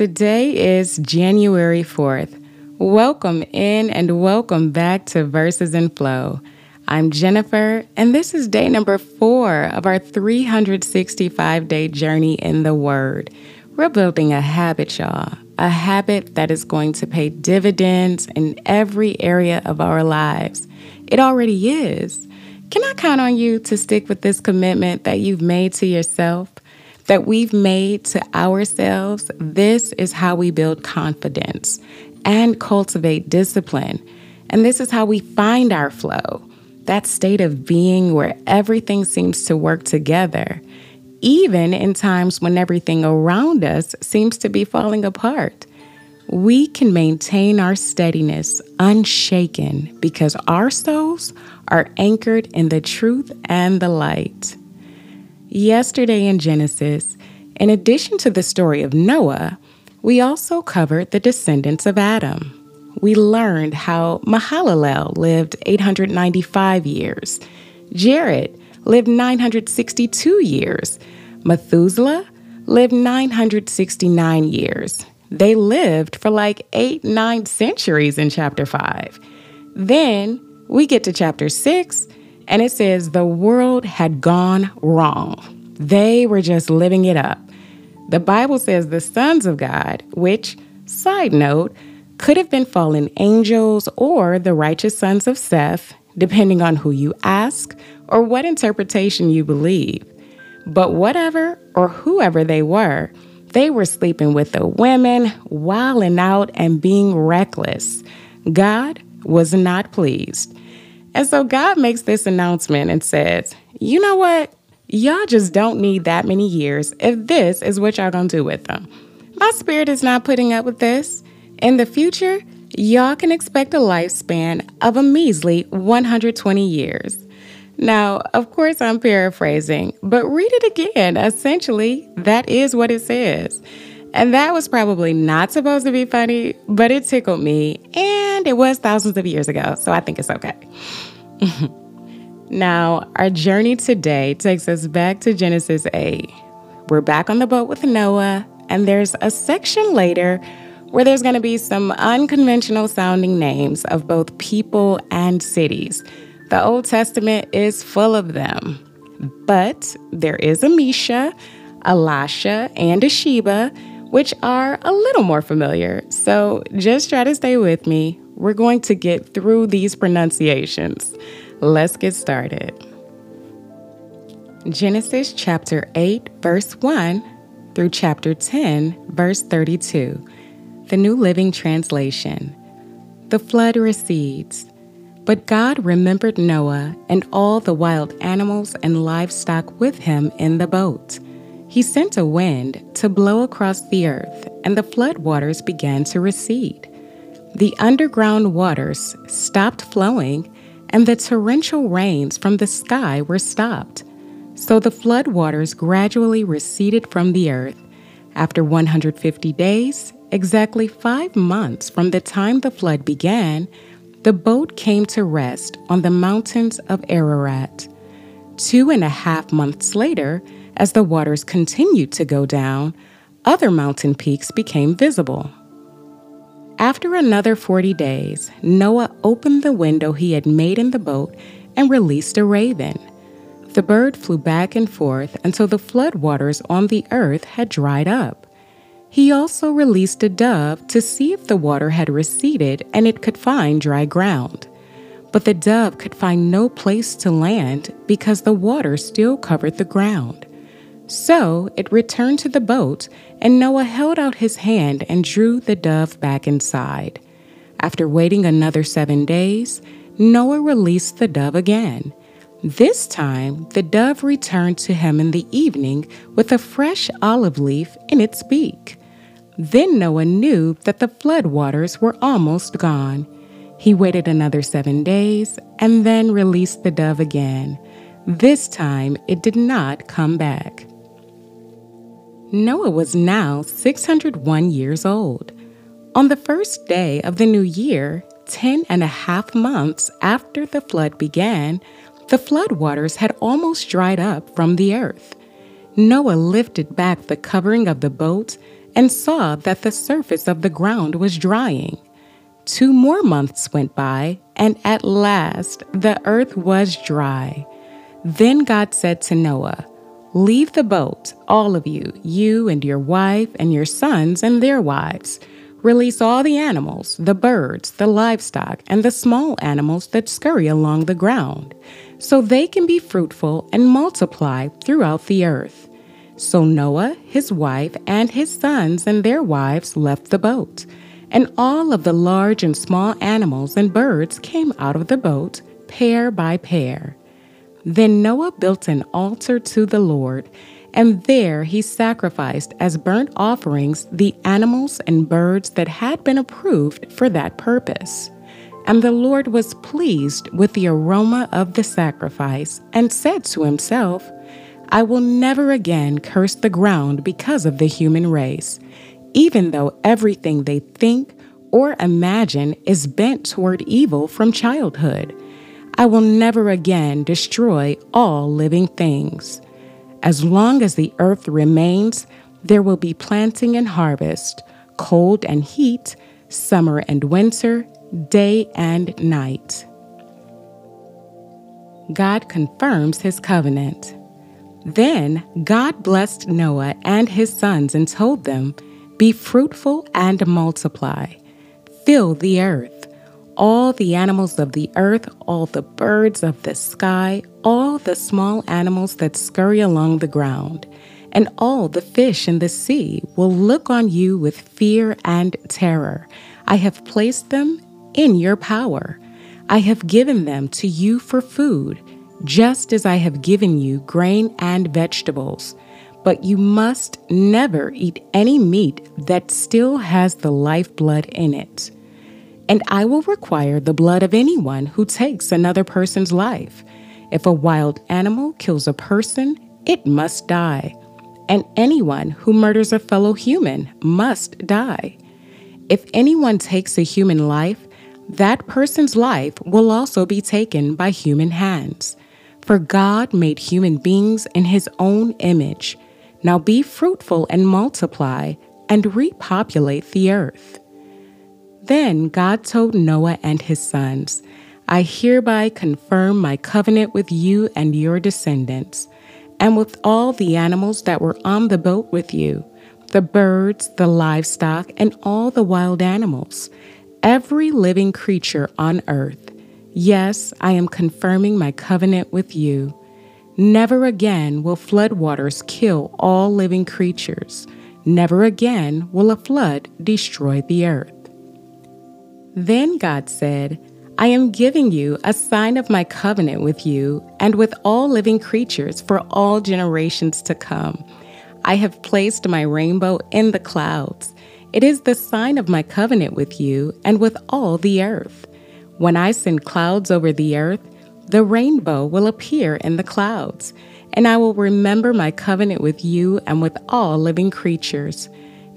Today is January 4th. Welcome in and welcome back to Verses in Flow. I'm Jennifer, and this is day number four of our 365 day journey in the Word. We're building a habit, y'all, a habit that is going to pay dividends in every area of our lives. It already is. Can I count on you to stick with this commitment that you've made to yourself? That we've made to ourselves, this is how we build confidence and cultivate discipline. And this is how we find our flow that state of being where everything seems to work together, even in times when everything around us seems to be falling apart. We can maintain our steadiness unshaken because our souls are anchored in the truth and the light. Yesterday in Genesis, in addition to the story of Noah, we also covered the descendants of Adam. We learned how Mahalalel lived 895 years, Jared lived 962 years, Methuselah lived 969 years. They lived for like eight, nine centuries in chapter 5. Then we get to chapter 6 and it says the world had gone wrong. They were just living it up. The Bible says the sons of God, which, side note, could have been fallen angels or the righteous sons of Seth, depending on who you ask or what interpretation you believe. But whatever or whoever they were, they were sleeping with the women, wilding out, and being reckless. God was not pleased. And so God makes this announcement and says, You know what? Y'all just don't need that many years if this is what y'all gonna do with them. My spirit is not putting up with this. In the future, y'all can expect a lifespan of a measly 120 years. Now, of course, I'm paraphrasing, but read it again. Essentially, that is what it says. And that was probably not supposed to be funny, but it tickled me, and it was thousands of years ago, so I think it's okay. now, our journey today takes us back to Genesis 8. We're back on the boat with Noah, and there's a section later where there's going to be some unconventional sounding names of both people and cities. The Old Testament is full of them. But there is a Mesha, Elishah, and a Sheba which are a little more familiar. So just try to stay with me. We're going to get through these pronunciations. Let's get started. Genesis chapter 8, verse 1 through chapter 10, verse 32. The New Living Translation. The flood recedes. But God remembered Noah and all the wild animals and livestock with him in the boat. He sent a wind to blow across the earth, and the floodwaters began to recede. The underground waters stopped flowing, and the torrential rains from the sky were stopped. So the floodwaters gradually receded from the earth. After 150 days, exactly five months from the time the flood began, the boat came to rest on the mountains of Ararat. Two and a half months later, as the waters continued to go down, other mountain peaks became visible. After another 40 days, Noah opened the window he had made in the boat and released a raven. The bird flew back and forth until the floodwaters on the earth had dried up. He also released a dove to see if the water had receded and it could find dry ground. But the dove could find no place to land because the water still covered the ground. So it returned to the boat, and Noah held out his hand and drew the dove back inside. After waiting another seven days, Noah released the dove again. This time, the dove returned to him in the evening with a fresh olive leaf in its beak. Then Noah knew that the flood waters were almost gone. He waited another seven days and then released the dove again. This time, it did not come back. Noah was now 601 years old. On the first day of the new year, ten and a half months after the flood began, the floodwaters had almost dried up from the earth. Noah lifted back the covering of the boat and saw that the surface of the ground was drying. Two more months went by, and at last the earth was dry. Then God said to Noah, Leave the boat, all of you, you and your wife and your sons and their wives. Release all the animals, the birds, the livestock, and the small animals that scurry along the ground, so they can be fruitful and multiply throughout the earth. So Noah, his wife, and his sons and their wives left the boat, and all of the large and small animals and birds came out of the boat, pair by pair. Then Noah built an altar to the Lord, and there he sacrificed as burnt offerings the animals and birds that had been approved for that purpose. And the Lord was pleased with the aroma of the sacrifice, and said to himself, I will never again curse the ground because of the human race, even though everything they think or imagine is bent toward evil from childhood. I will never again destroy all living things. As long as the earth remains, there will be planting and harvest, cold and heat, summer and winter, day and night. God confirms his covenant. Then God blessed Noah and his sons and told them, Be fruitful and multiply, fill the earth all the animals of the earth, all the birds of the sky, all the small animals that scurry along the ground, and all the fish in the sea will look on you with fear and terror. I have placed them in your power. I have given them to you for food, just as I have given you grain and vegetables. But you must never eat any meat that still has the lifeblood in it and I will require the blood of anyone who takes another person's life. If a wild animal kills a person, it must die. And anyone who murders a fellow human must die. If anyone takes a human life, that person's life will also be taken by human hands. For God made human beings in his own image. Now be fruitful and multiply and repopulate the earth. Then God told Noah and his sons, I hereby confirm my covenant with you and your descendants, and with all the animals that were on the boat with you, the birds, the livestock, and all the wild animals, every living creature on earth. Yes, I am confirming my covenant with you. Never again will floodwaters kill all living creatures. Never again will a flood destroy the earth. Then God said, I am giving you a sign of my covenant with you and with all living creatures for all generations to come. I have placed my rainbow in the clouds. It is the sign of my covenant with you and with all the earth. When I send clouds over the earth, the rainbow will appear in the clouds, and I will remember my covenant with you and with all living creatures.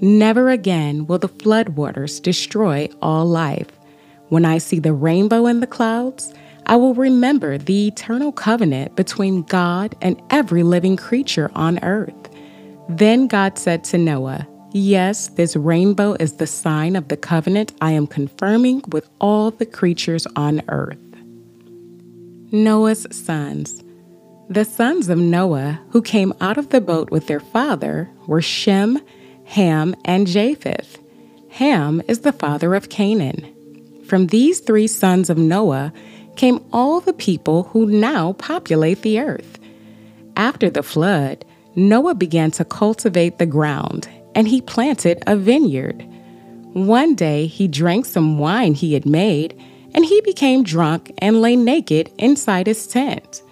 Never again will the floodwaters destroy all life. When I see the rainbow in the clouds, I will remember the eternal covenant between God and every living creature on earth. Then God said to Noah, Yes, this rainbow is the sign of the covenant I am confirming with all the creatures on earth. Noah's sons. The sons of Noah who came out of the boat with their father were Shem, Ham, and Japheth. Ham is the father of Canaan. From these three sons of Noah came all the people who now populate the earth. After the flood, Noah began to cultivate the ground, and he planted a vineyard. One day he drank some wine he had made, and he became drunk and lay naked inside his tent.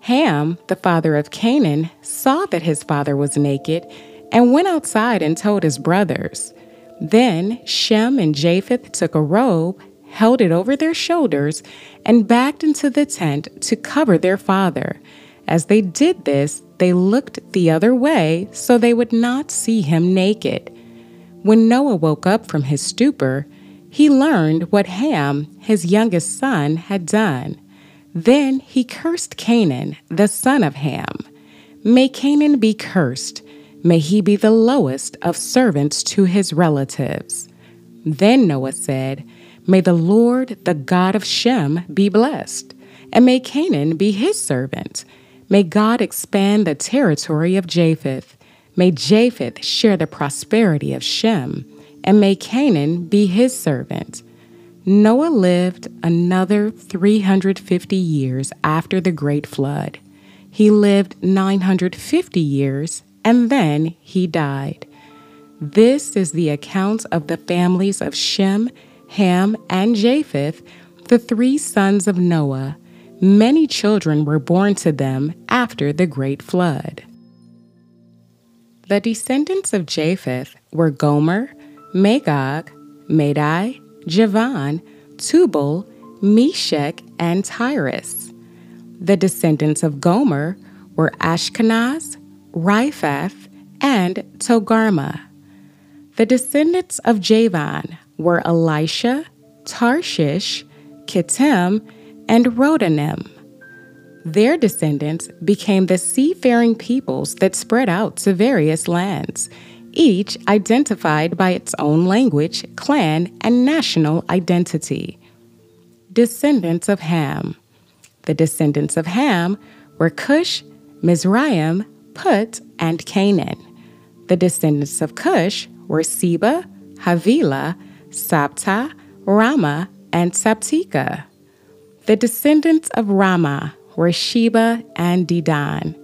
Ham, the father of Canaan, saw that his father was naked and went outside and told his brothers. Then Shem and Japheth took a robe, held it over their shoulders, and backed into the tent to cover their father. As they did this, they looked the other way so they would not see him naked. When Noah woke up from his stupor, he learned what Ham, his youngest son, had done. Then he cursed Canaan, the son of Ham. May Canaan be cursed May he be the lowest of servants to his relatives. Then Noah said, May the Lord, the God of Shem, be blessed, and may Canaan be his servant. May God expand the territory of Japheth. May Japheth share the prosperity of Shem, and may Canaan be his servant. Noah lived another 350 years after the great flood. He lived 950 years, and then he died. This is the account of the families of Shem, Ham, and Japheth, the three sons of Noah. Many children were born to them after the great flood. The descendants of Japheth were Gomer, Magog, Madai, Javan, Tubal, Meshech, and Tiras. The descendants of Gomer were Ashkenaz, Riphath, and Togarmah. The descendants of Javan were Elishah, Tarshish, Kittim, and Rodanim. Their descendants became the seafaring peoples that spread out to various lands, each identified by its own language, clan, and national identity. Descendants of Ham. The descendants of Ham were Cush, Mizraim, Put, and Canaan. The descendants of Cush were Seba, Havilah, Sabtah, Raamah, and Sabteca. The descendants of Raamah were Sheba and Dedan.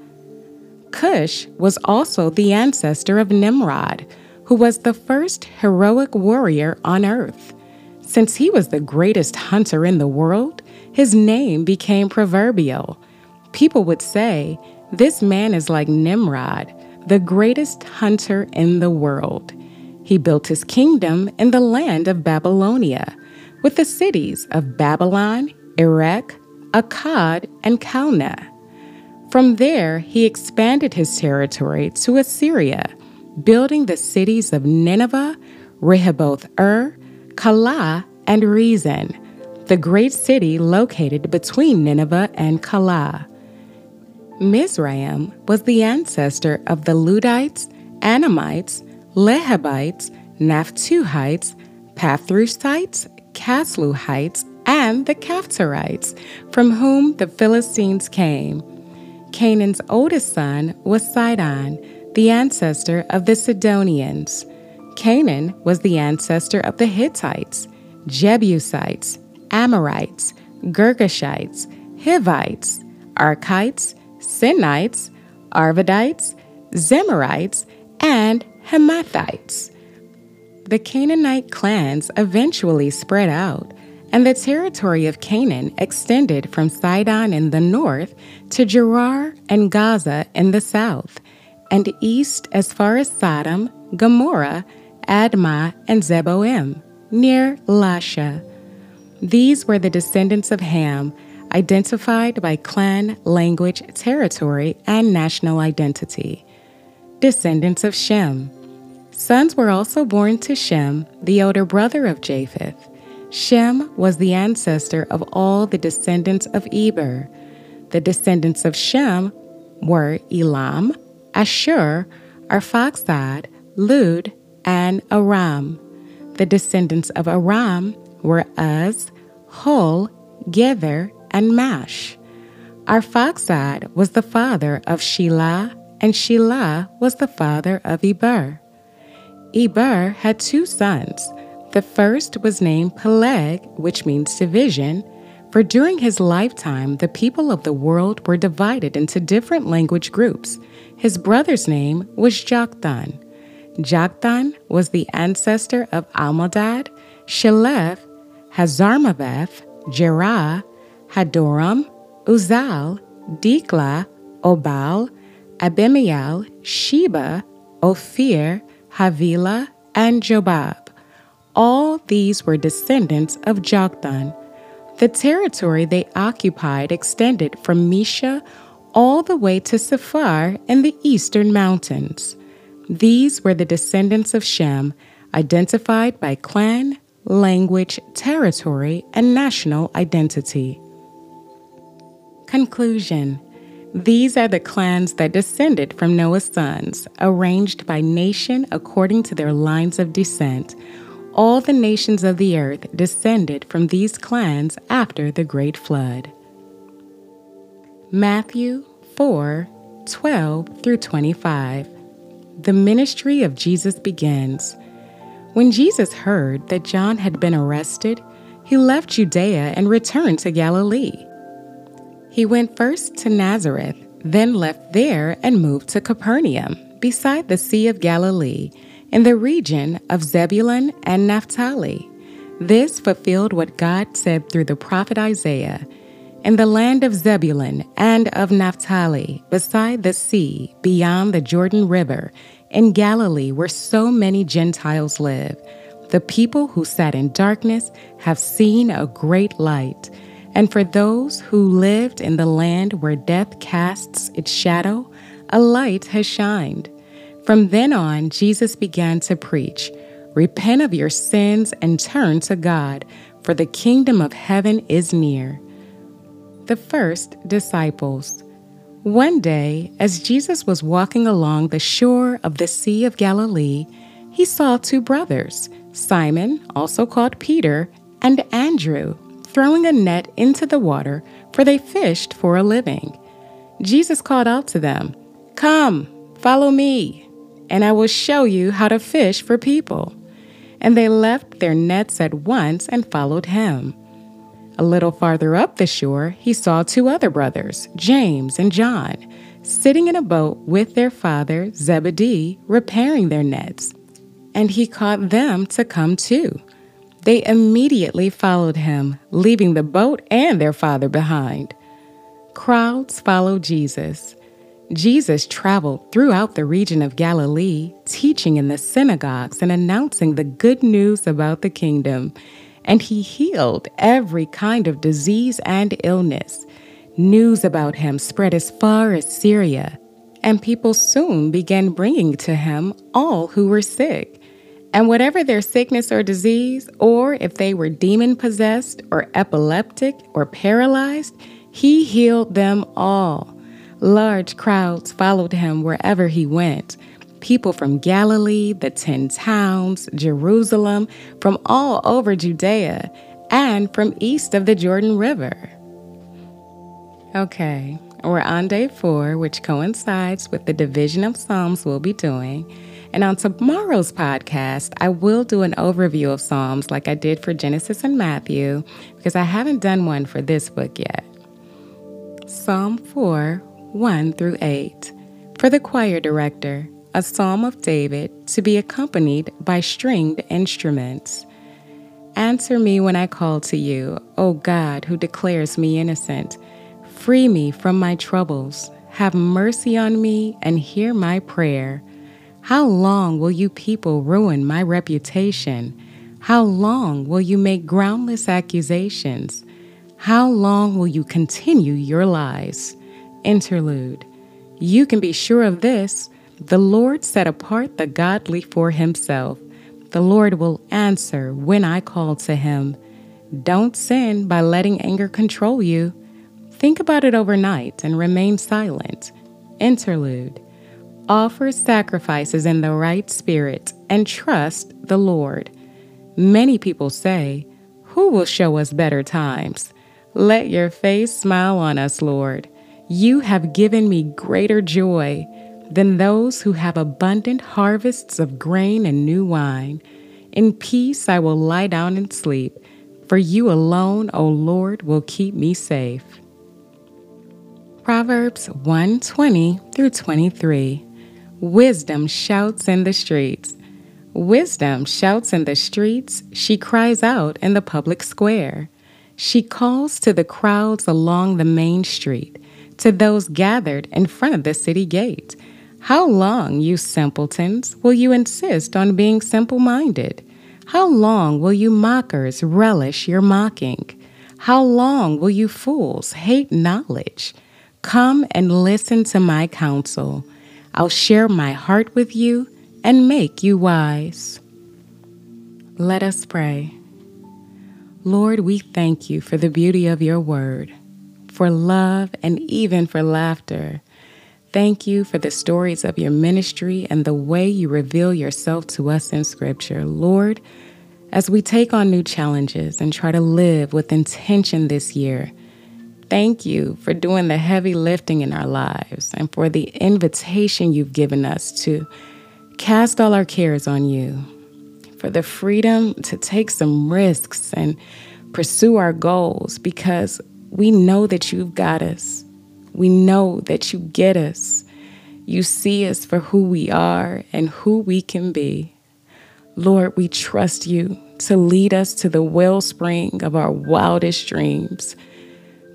Cush was also the ancestor of Nimrod, who was the first heroic warrior on earth. Since he was the greatest hunter in the world, his name became proverbial. People would say, This man is like Nimrod, the greatest hunter in the world. He built his kingdom in the land of Babylonia, with the cities of Babylon, Erech, Akkad, and Calneh. From there, he expanded his territory to Assyria, building the cities of Nineveh, Rehoboth Ir, Calah, and Resen, the great city located between Nineveh and Calah. Mizraim was the ancestor of the Ludites, Anamites, Lehabites, Naphtuhites, Pathrusites, Casluhites, and the Caphtorites, from whom the Philistines came. Canaan's oldest son was Sidon, the ancestor of the Sidonians. Canaan was the ancestor of the Hittites, Jebusites, Amorites, Girgashites, Hivites, Arkites, Sinites, Arvadites, Zemarites, and Hamathites. The Canaanite clans eventually spread out and the territory of Canaan extended from Sidon in the north to Gerar and Gaza in the south, and east as far as Sodom, Gomorrah, Admah, and Zeboiim, near Lasha. These were the descendants of Ham, identified by clan, language, territory, and national identity. Descendants of Shem. Sons were also born to Shem, the older brother of Japheth. Shem was the ancestor of all the descendants of Eber. The descendants of Shem were Elam, Asshur, Arphaxad, Lud, and Aram. The descendants of Aram were Uz, Hul, Gether, and Mash. Arphaxad was the father of Shelah, and Shelah was the father of Eber. Eber had two sons. The first was named Peleg, which means division, for during his lifetime the people of the world were divided into different language groups. His brother's name was Joktan. Joktan was the ancestor of Almodad, Sheleph, Hazarmaveth, Jerah, Hadoram, Uzal, Diklah, Obal, Abimael, Sheba, Ophir, Havilah, and Jobab. All these were descendants of Joktan. The territory they occupied extended from Mesha all the way to Sephar in the eastern mountains. These were the descendants of Shem, identified by clan, language, territory, and national identity. Conclusion These are the clans that descended from Noah's sons, arranged by nation according to their lines of descent. All the nations of the earth descended from these clans after the great flood. Matthew 4 12 through 25. The ministry of Jesus begins. When Jesus heard that John had been arrested, he left Judea and returned to Galilee. He went first to Nazareth, then left there and moved to Capernaum, beside the Sea of Galilee, in the region of Zebulun and Naphtali. This fulfilled what God said through the prophet Isaiah. In the land of Zebulun and of Naphtali, beside the sea, beyond the Jordan River, in Galilee where so many Gentiles live, the people who sat in darkness have seen a great light. And for those who lived in the land where death casts its shadow, a light has shined. From then on, Jesus began to preach Repent of your sins and turn to God, for the kingdom of heaven is near. The first disciples. One day, as Jesus was walking along the shore of the Sea of Galilee, he saw two brothers, Simon, also called Peter, and Andrew throwing a net into the water, for they fished for a living. Jesus called out to them, Come, follow me, and I will show you how to fish for people. And they left their nets at once and followed him. A little farther up the shore, he saw two other brothers, James and John, sitting in a boat with their father Zebedee, repairing their nets. And he called them to come too. They immediately followed him, leaving the boat and their father behind. Crowds followed Jesus. Jesus traveled throughout the region of Galilee, teaching in the synagogues and announcing the good news about the kingdom. And he healed every kind of disease and illness. News about him spread as far as Syria, and people soon began bringing to him all who were sick and whatever their sickness or disease, or if they were demon possessed or epileptic or paralyzed, he healed them all. Large crowds followed him wherever he went. People from Galilee, the ten towns, Jerusalem, from all over Judea, and from east of the Jordan River. Okay, we're on day four, which coincides with the division of Psalms we'll be doing. And on tomorrow's podcast, I will do an overview of Psalms like I did for Genesis and Matthew, because I haven't done one for this book yet. Psalm 4 1 through 8. For the choir director, a psalm of David to be accompanied by stringed instruments. Answer me when I call to you, O God, who declares me innocent. Free me from my troubles. Have mercy on me and hear my prayer. How long will you people ruin my reputation? How long will you make groundless accusations? How long will you continue your lies? Interlude. You can be sure of this the Lord set apart the godly for himself. The Lord will answer when I call to him. Don't sin by letting anger control you. Think about it overnight and remain silent. Interlude offer sacrifices in the right spirit and trust the Lord. Many people say, Who will show us better times? Let your face smile on us, Lord. You have given me greater joy than those who have abundant harvests of grain and new wine. In peace I will lie down and sleep, for you alone, O Lord, will keep me safe. Proverbs 120 through 23. Wisdom shouts in the streets. Wisdom shouts in the streets. She cries out in the public square. She calls to the crowds along the main street, to those gathered in front of the city gate. How long, you simpletons, will you insist on being simple minded? How long will you mockers relish your mocking? How long will you fools hate knowledge? Come and listen to my counsel. I'll share my heart with you and make you wise. Let us pray. Lord, we thank you for the beauty of your word, for love, and even for laughter. Thank you for the stories of your ministry and the way you reveal yourself to us in Scripture. Lord, as we take on new challenges and try to live with intention this year, thank you for doing the heavy lifting in our lives and for the invitation you've given us to cast all our cares on you, for the freedom to take some risks and pursue our goals because we know that you've got us. We know that you get us. You see us for who we are and who we can be. Lord, we trust you to lead us to the wellspring of our wildest dreams.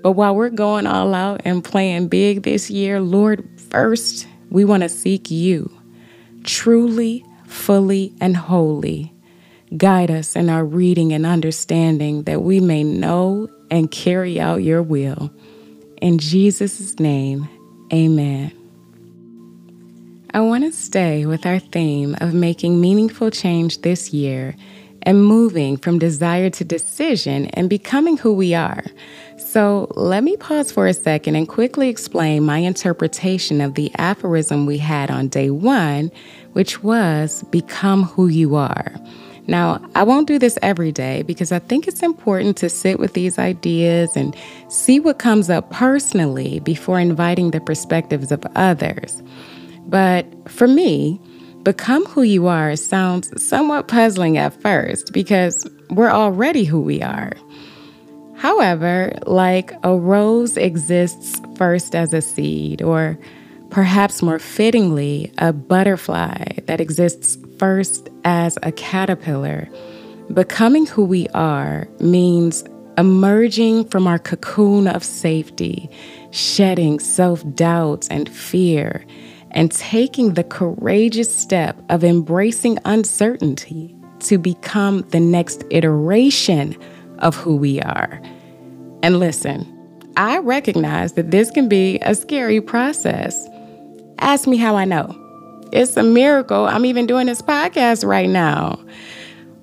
But while we're going all out and playing big this year, Lord, first, we want to seek you truly, fully, and wholly. Guide us in our reading and understanding that we may know and carry out your will. In Jesus' name, amen. I want to stay with our theme of making meaningful change this year and moving from desire to decision and becoming who we are. So, let me pause for a second and quickly explain my interpretation of the aphorism we had on day one, which was become who you are. Now, I won't do this every day because I think it's important to sit with these ideas and see what comes up personally before inviting the perspectives of others. But for me, become who you are sounds somewhat puzzling at first because we're already who we are. However, like a rose exists first as a seed, or perhaps more fittingly, a butterfly that exists first as a caterpillar. Becoming who we are means emerging from our cocoon of safety, shedding self doubt and fear, and taking the courageous step of embracing uncertainty to become the next iteration of who we are. And listen, I recognize that this can be a scary process. Ask me how I know. It's a miracle I'm even doing this podcast right now.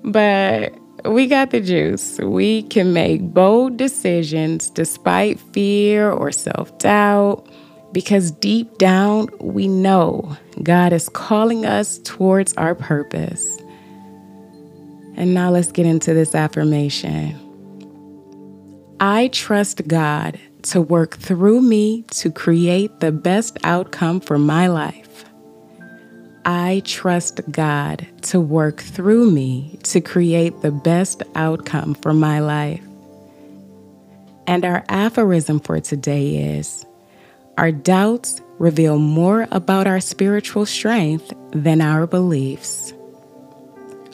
But we got the juice. We can make bold decisions despite fear or self doubt because deep down we know God is calling us towards our purpose. And now let's get into this affirmation. I trust God to work through me to create the best outcome for my life. I trust God to work through me to create the best outcome for my life. And our aphorism for today is Our doubts reveal more about our spiritual strength than our beliefs.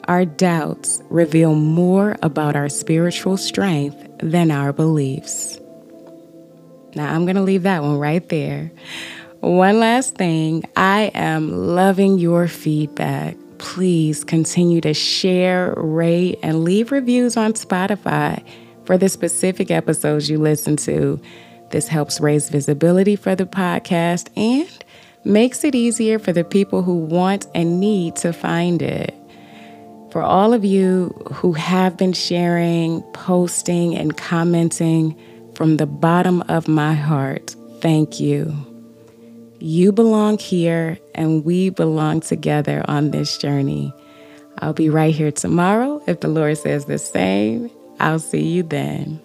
Our doubts reveal more about our spiritual strength than our beliefs. Now, I'm going to leave that one right there. One last thing I am loving your feedback. Please continue to share, rate, and leave reviews on Spotify for the specific episodes you listen to. This helps raise visibility for the podcast and makes it easier for the people who want and need to find it. For all of you who have been sharing, posting, and commenting from the bottom of my heart, thank you. You belong here, and we belong together on this journey. I'll be right here tomorrow if the Lord says the same. I'll see you then.